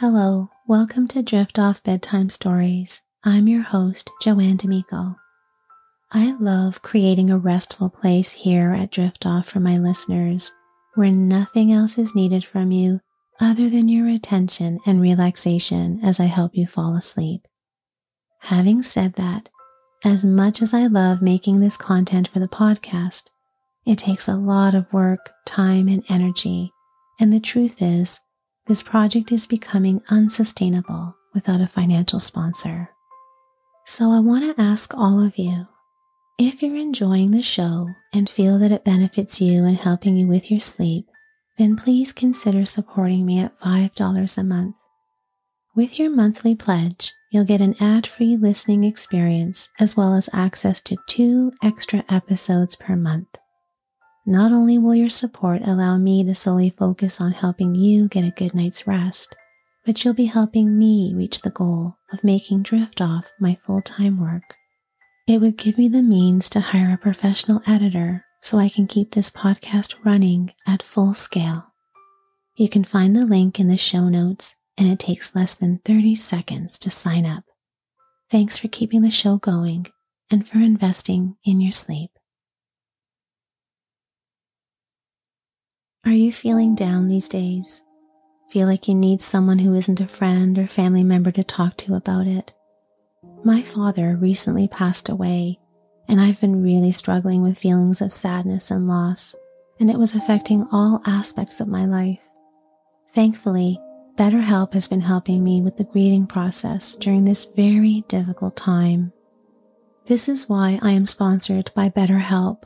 Hello, welcome to Drift Off Bedtime Stories. I'm your host, Joanne D'Amico. I love creating a restful place here at Drift Off for my listeners where nothing else is needed from you other than your attention and relaxation as I help you fall asleep. Having said that, as much as I love making this content for the podcast, it takes a lot of work, time, and energy. And the truth is, this project is becoming unsustainable without a financial sponsor. So I want to ask all of you if you're enjoying the show and feel that it benefits you and helping you with your sleep, then please consider supporting me at $5 a month. With your monthly pledge, you'll get an ad free listening experience as well as access to two extra episodes per month. Not only will your support allow me to solely focus on helping you get a good night's rest, but you'll be helping me reach the goal of making Drift Off my full time work. It would give me the means to hire a professional editor so I can keep this podcast running at full scale. You can find the link in the show notes, and it takes less than 30 seconds to sign up. Thanks for keeping the show going and for investing in your sleep. Are you feeling down these days? Feel like you need someone who isn't a friend or family member to talk to about it? My father recently passed away, and I've been really struggling with feelings of sadness and loss, and it was affecting all aspects of my life. Thankfully, BetterHelp has been helping me with the grieving process during this very difficult time. This is why I am sponsored by BetterHelp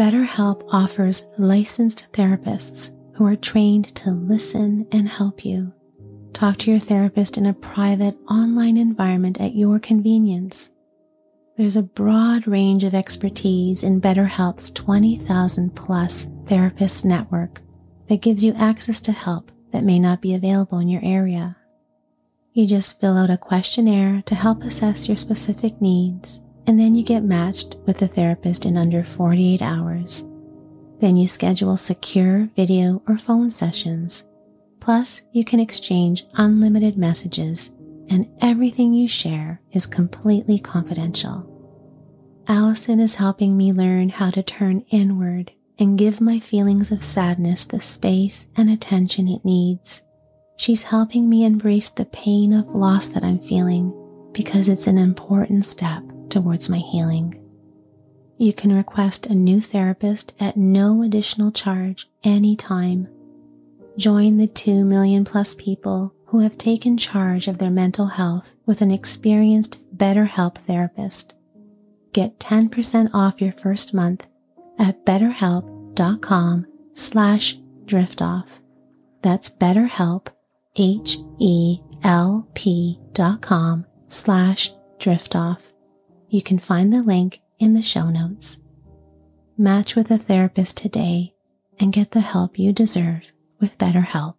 BetterHelp offers licensed therapists who are trained to listen and help you. Talk to your therapist in a private online environment at your convenience. There's a broad range of expertise in BetterHelp's 20,000 plus therapist network that gives you access to help that may not be available in your area. You just fill out a questionnaire to help assess your specific needs and then you get matched with a therapist in under 48 hours. Then you schedule secure video or phone sessions. Plus, you can exchange unlimited messages, and everything you share is completely confidential. Allison is helping me learn how to turn inward and give my feelings of sadness the space and attention it needs. She's helping me embrace the pain of loss that I'm feeling because it's an important step towards my healing. You can request a new therapist at no additional charge anytime. Join the 2 million plus people who have taken charge of their mental health with an experienced BetterHelp therapist. Get 10% off your first month at betterhelp.com slash driftoff. That's betterhelp, H-E-L-P dot com slash driftoff. You can find the link in the show notes. Match with a therapist today and get the help you deserve with BetterHelp.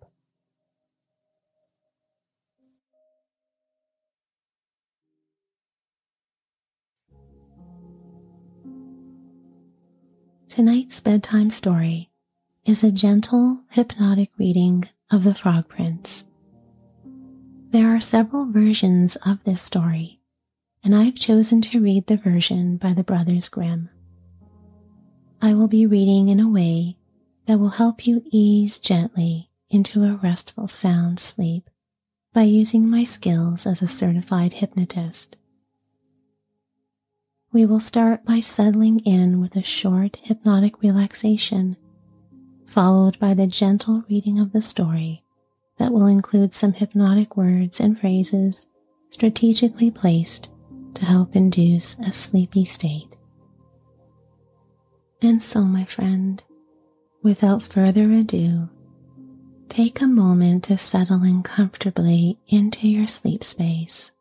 Tonight's bedtime story is a gentle, hypnotic reading of The Frog Prince. There are several versions of this story and I've chosen to read the version by the Brothers Grimm. I will be reading in a way that will help you ease gently into a restful sound sleep by using my skills as a certified hypnotist. We will start by settling in with a short hypnotic relaxation, followed by the gentle reading of the story that will include some hypnotic words and phrases strategically placed to help induce a sleepy state. And so, my friend, without further ado, take a moment to settle in comfortably into your sleep space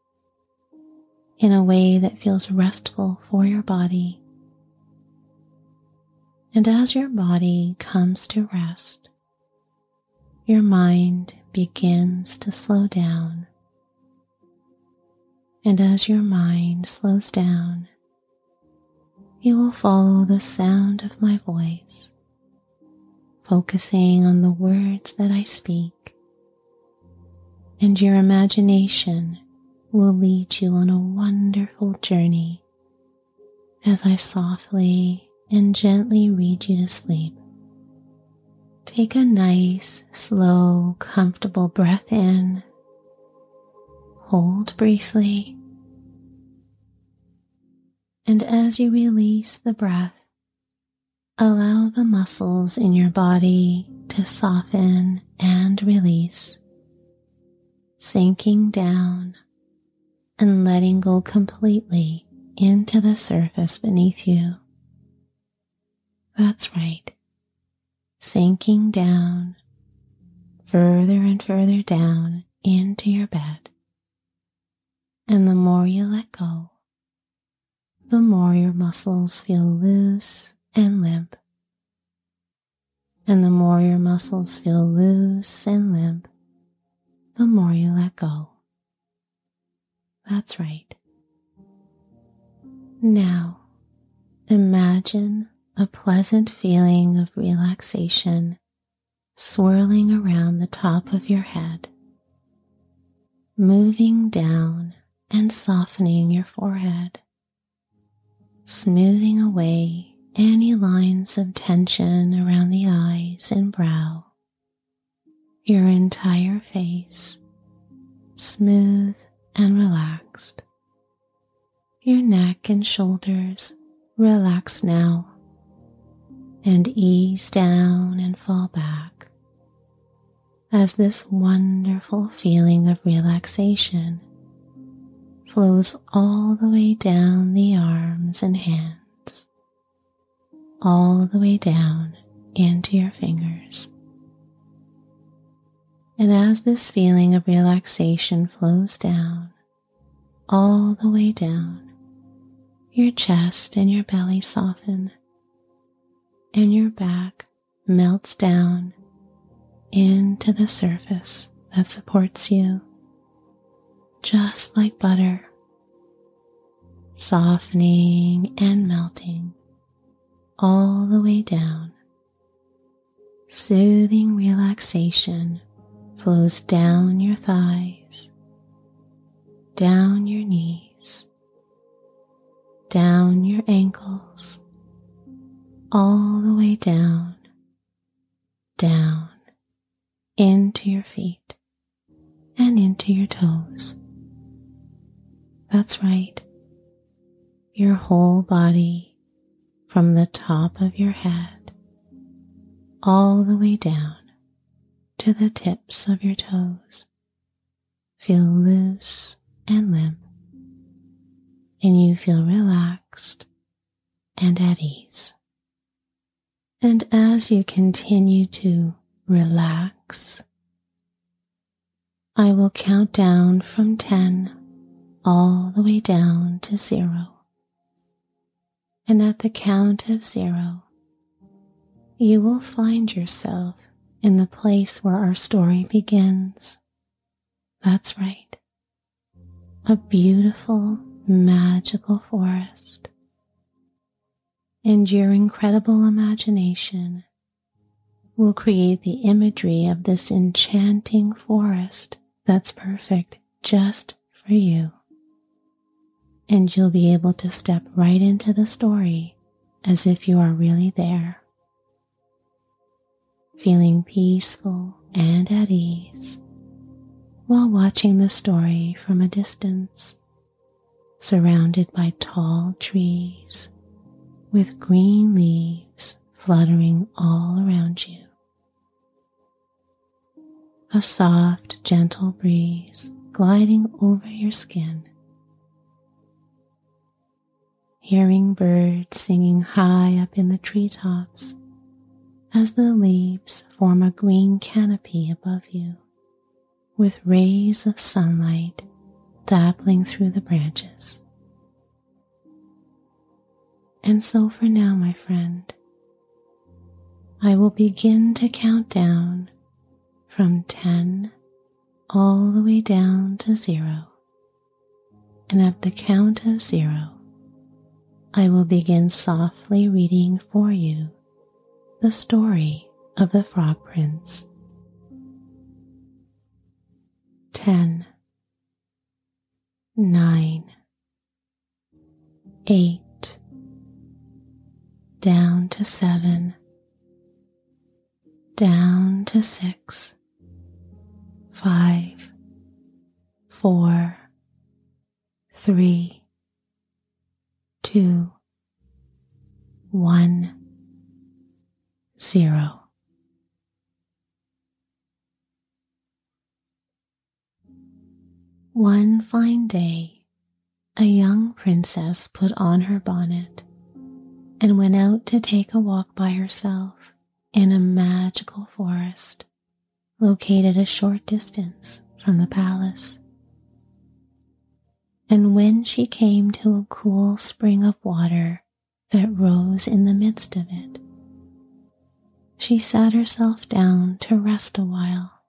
in a way that feels restful for your body. And as your body comes to rest, your mind begins to slow down and as your mind slows down, you will follow the sound of my voice, focusing on the words that I speak. and your imagination will lead you on a wonderful journey as I softly and gently read you to sleep. Take a nice, slow, comfortable breath in. Hold briefly. And as you release the breath, allow the muscles in your body to soften and release, sinking down and letting go completely into the surface beneath you. That's right, sinking down further and further down into your bed. And the more you let go, the more your muscles feel loose and limp. And the more your muscles feel loose and limp, the more you let go. That's right. Now, imagine a pleasant feeling of relaxation swirling around the top of your head, moving down and softening your forehead, smoothing away any lines of tension around the eyes and brow, your entire face smooth and relaxed. Your neck and shoulders relax now and ease down and fall back as this wonderful feeling of relaxation flows all the way down the arms and hands, all the way down into your fingers. And as this feeling of relaxation flows down, all the way down, your chest and your belly soften and your back melts down into the surface that supports you, just like butter, softening and melting all the way down. Soothing relaxation flows down your thighs, down your knees, down your ankles, all the way down, top of your head all the way down to the tips of your toes. Feel loose and limp, and you feel relaxed and at ease. And as you continue to relax, I will count down from 10 all the way down to zero. And at the count of zero, you will find yourself in the place where our story begins. That's right. A beautiful, magical forest and your incredible imagination will create the imagery of this enchanting forest that's perfect just for you. And you'll be able to step right into the story as if you are really there, feeling peaceful and at ease while watching the story from a distance, surrounded by tall trees with green leaves fluttering all around you. A soft, gentle breeze gliding over your skin. Hearing birds singing high up in the treetops as the leaves form a green canopy above you, with rays of sunlight dappling through the branches. And so for now, my friend, I will begin to count down from 10 all the way down to zero. And at the count of zero, I will begin softly reading for you the story of the Frog Prince. ten, nine, eight, down to seven, down to six, five, four, three, two, one, zero. One fine day, a young princess put on her bonnet and went out to take a walk by herself in a magical forest located a short distance from the palace. And when she came to a cool spring of water that rose in the midst of it, she sat herself down to rest a while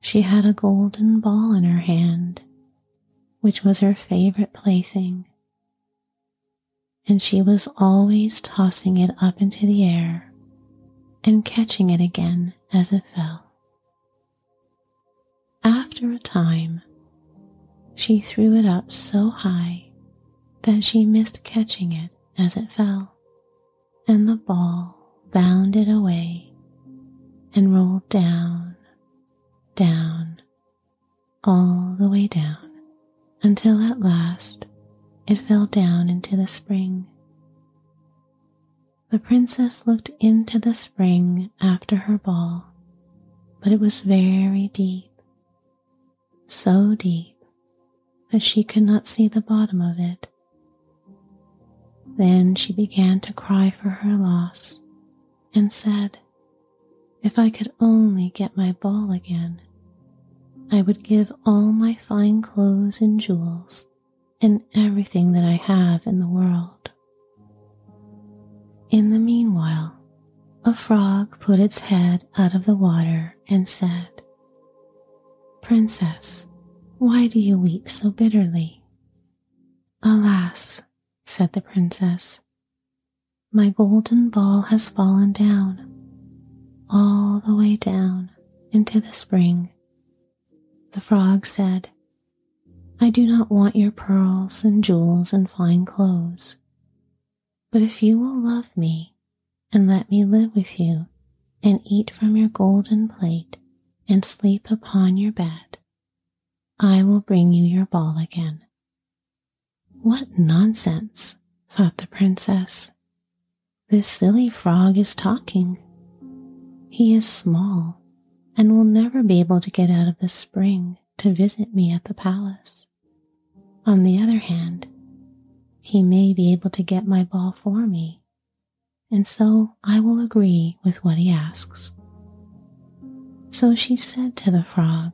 she had a golden ball in her hand, which was her favorite plaything, and she was always tossing it up into the air and catching it again as it fell. After a time, she threw it up so high that she missed catching it as it fell, and the ball bounded away and rolled down down, all the way down, until at last it fell down into the spring. The princess looked into the spring after her ball, but it was very deep, so deep that she could not see the bottom of it. Then she began to cry for her loss and said, If I could only get my ball again. I would give all my fine clothes and jewels and everything that I have in the world. In the meanwhile, a frog put its head out of the water and said, Princess, why do you weep so bitterly? Alas, said the princess, my golden ball has fallen down, all the way down into the spring the frog said, I do not want your pearls and jewels and fine clothes. But if you will love me and let me live with you and eat from your golden plate and sleep upon your bed, I will bring you your ball again. What nonsense, thought the princess. This silly frog is talking. He is small and will never be able to get out of the spring to visit me at the palace. On the other hand, he may be able to get my ball for me, and so I will agree with what he asks. So she said to the frog,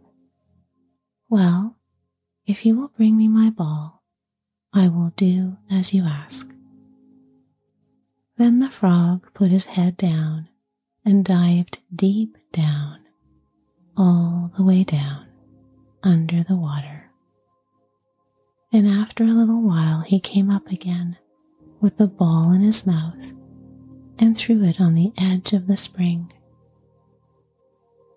Well, if you will bring me my ball, I will do as you ask. Then the frog put his head down and dived deep down all the way down under the water. And after a little while, he came up again with the ball in his mouth and threw it on the edge of the spring.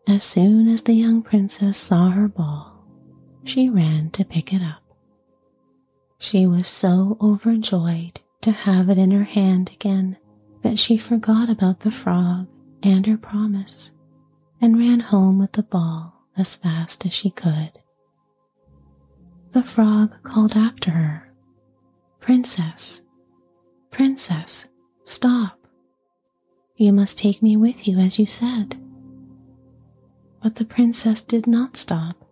As soon as the young princess saw her ball, she ran to pick it up. She was so overjoyed to have it in her hand again that she forgot about the frog and her promise and ran home with the ball as fast as she could. The frog called after her, Princess, Princess, stop. You must take me with you as you said. But the princess did not stop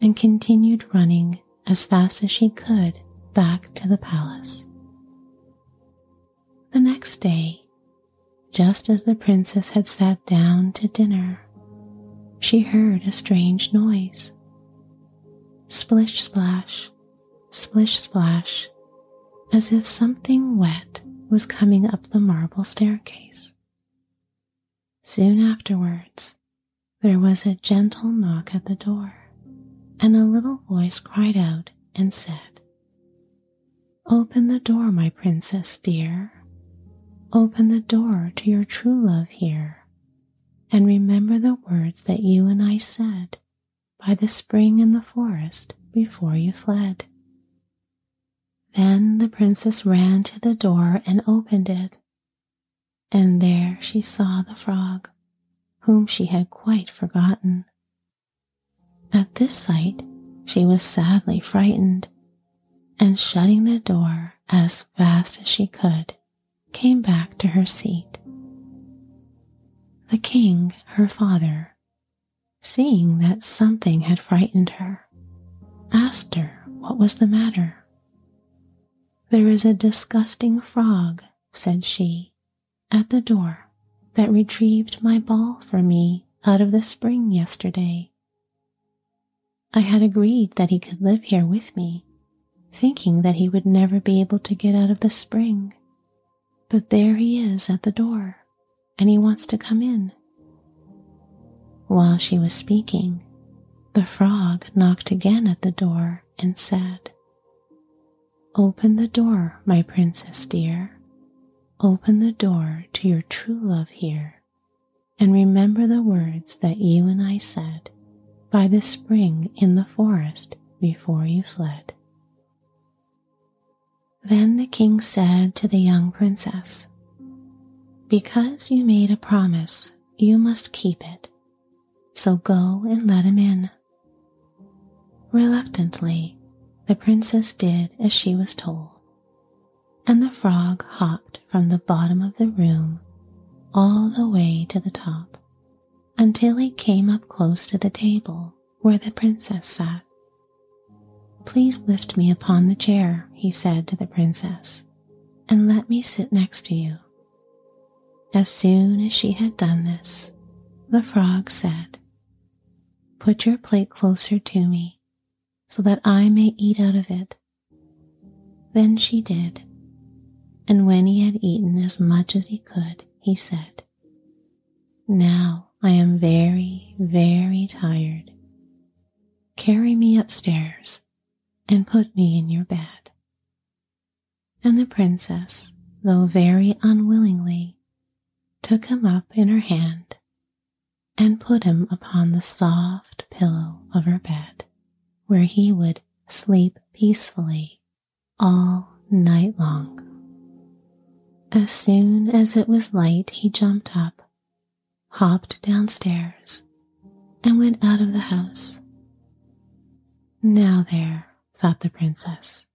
and continued running as fast as she could back to the palace. The next day, just as the princess had sat down to dinner, she heard a strange noise. Splish splash, splish splash, as if something wet was coming up the marble staircase. Soon afterwards, there was a gentle knock at the door, and a little voice cried out and said, Open the door, my princess dear. Open the door to your true love here and remember the words that you and I said by the spring in the forest before you fled. Then the princess ran to the door and opened it, and there she saw the frog, whom she had quite forgotten. At this sight, she was sadly frightened, and shutting the door as fast as she could, came back to her seat. The king, her father, seeing that something had frightened her, asked her what was the matter. There is a disgusting frog, said she, at the door that retrieved my ball for me out of the spring yesterday. I had agreed that he could live here with me, thinking that he would never be able to get out of the spring. But there he is at the door, and he wants to come in. While she was speaking, the frog knocked again at the door and said, Open the door, my princess dear. Open the door to your true love here, and remember the words that you and I said by the spring in the forest before you fled. Then the king said to the young princess, Because you made a promise, you must keep it. So go and let him in. Reluctantly, the princess did as she was told, and the frog hopped from the bottom of the room all the way to the top until he came up close to the table where the princess sat. Please lift me upon the chair, he said to the princess, and let me sit next to you. As soon as she had done this, the frog said, Put your plate closer to me so that I may eat out of it. Then she did, and when he had eaten as much as he could, he said, Now I am very, very tired. Carry me upstairs and put me in your bed. And the princess, though very unwillingly, took him up in her hand and put him upon the soft pillow of her bed, where he would sleep peacefully all night long. As soon as it was light, he jumped up, hopped downstairs, and went out of the house. Now there, thought the princess,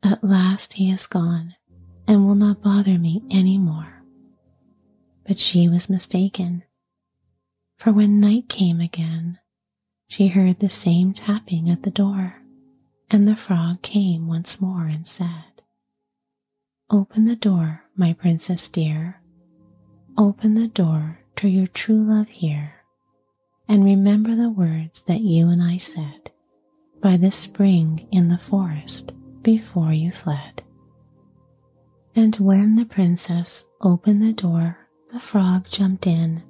at last he is gone and will not bother me any more. But she was mistaken, for when night came again, she heard the same tapping at the door, and the frog came once more and said, Open the door, my princess dear. Open the door your true love here, and remember the words that you and I said by the spring in the forest before you fled. And when the princess opened the door, the frog jumped in,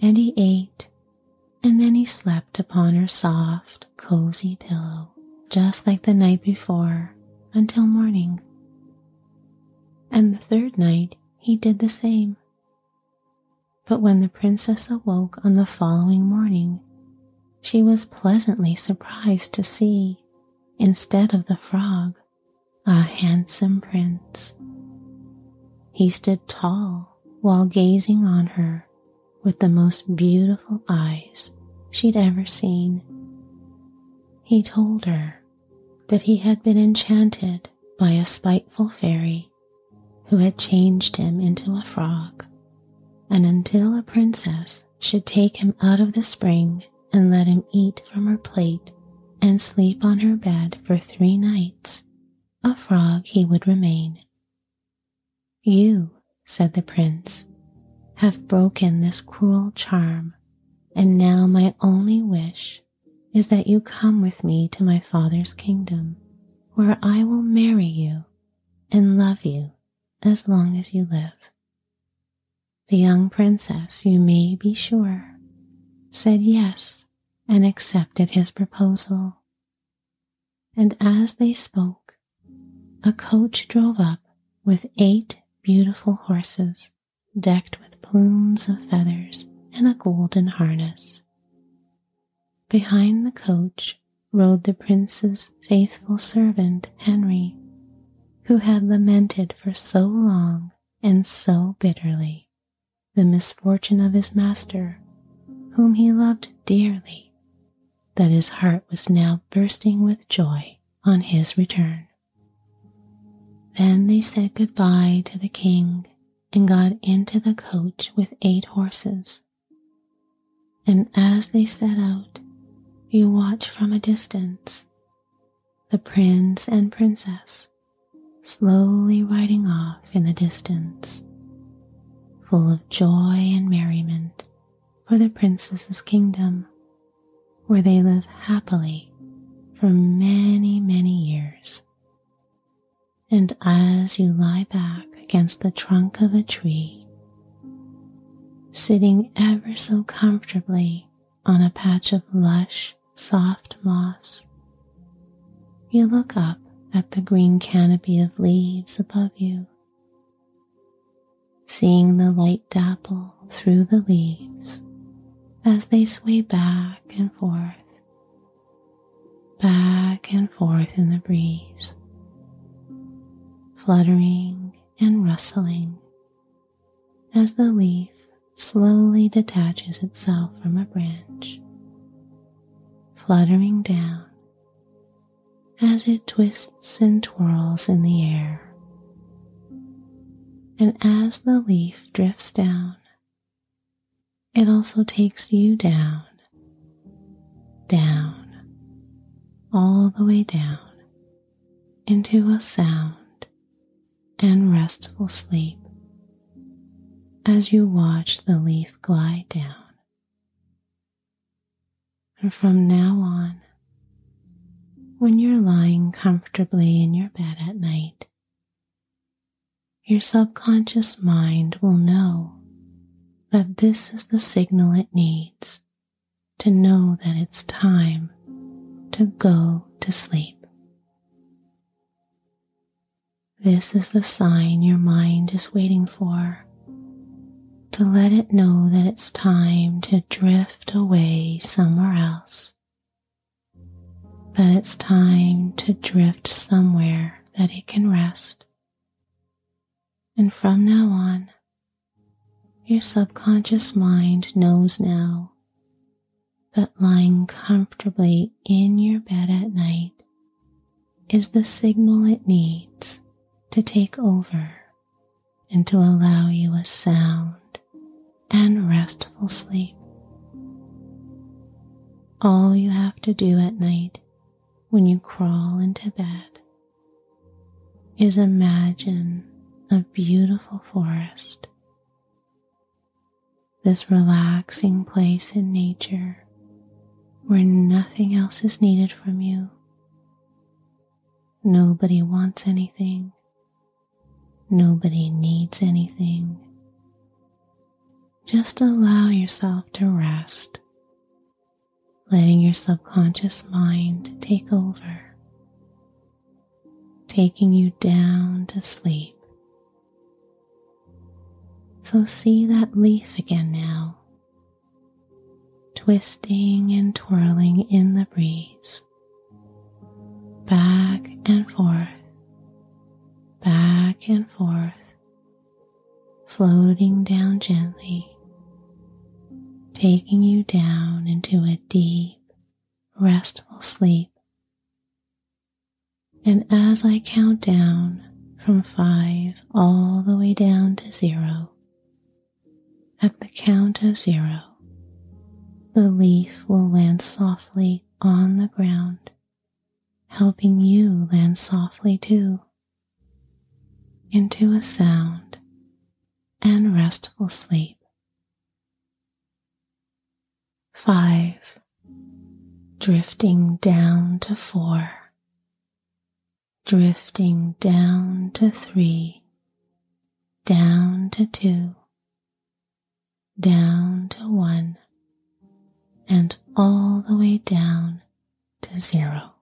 and he ate, and then he slept upon her soft, cozy pillow, just like the night before, until morning and the third night he did the same. But when the princess awoke on the following morning, she was pleasantly surprised to see, instead of the frog, a handsome prince. He stood tall while gazing on her with the most beautiful eyes she'd ever seen. He told her that he had been enchanted by a spiteful fairy who had changed him into a frog, and until a princess should take him out of the spring and let him eat from her plate and sleep on her bed for three nights, a frog he would remain. You, said the prince, have broken this cruel charm, and now my only wish is that you come with me to my father's kingdom, where I will marry you and love you as long as you live. The young princess, you may be sure, said yes and accepted his proposal. And as they spoke, a coach drove up with eight beautiful horses decked with plumes of feathers and a golden harness. Behind the coach rode the prince's faithful servant Henry, who had lamented for so long and so bitterly the misfortune of his master, whom he loved dearly, that his heart was now bursting with joy on his return. Then they said goodbye to the king and got into the coach with eight horses. And as they set out, you watch from a distance the prince and princess slowly riding off in the distance, full of joy and merriment for the princess's kingdom, where they live happily for many, many years. And as you lie back against the trunk of a tree, sitting ever so comfortably on a patch of lush, soft moss, you look up at the green canopy of leaves above you, seeing the light dapple through the leaves as they sway back and forth, back and forth in the breeze, fluttering and rustling as the leaf slowly detaches itself from a branch, fluttering down as it twists and twirls in the air. And as the leaf drifts down, it also takes you down, down, all the way down into a sound and restful sleep as you watch the leaf glide down. And from now on, when you're lying comfortably in your bed at night, your subconscious mind will know that this is the signal it needs to know that it's time to go to sleep. This is the sign your mind is waiting for to let it know that it's time to drift away somewhere else that it's time to drift somewhere that it can rest. And from now on, your subconscious mind knows now that lying comfortably in your bed at night is the signal it needs to take over and to allow you a sound and restful sleep. All you have to do at night when you crawl into bed is imagine a beautiful forest, this relaxing place in nature where nothing else is needed from you. Nobody wants anything. Nobody needs anything. Just allow yourself to rest letting your subconscious mind take over, taking you down to sleep. So see that leaf again now, twisting and twirling in the breeze, back and forth, back and forth, floating down gently taking you down into a deep, restful sleep. And as I count down from five all the way down to zero, at the count of zero, the leaf will land softly on the ground, helping you land softly too, into a sound and restful sleep. Five, drifting down to four, drifting down to three, down to two, down to one, and all the way down to zero.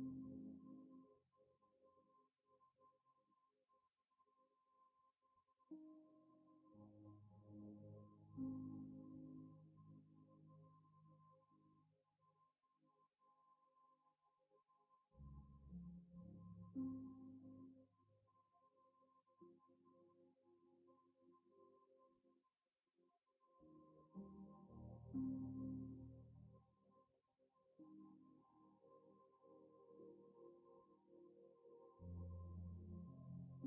Mm-hmm.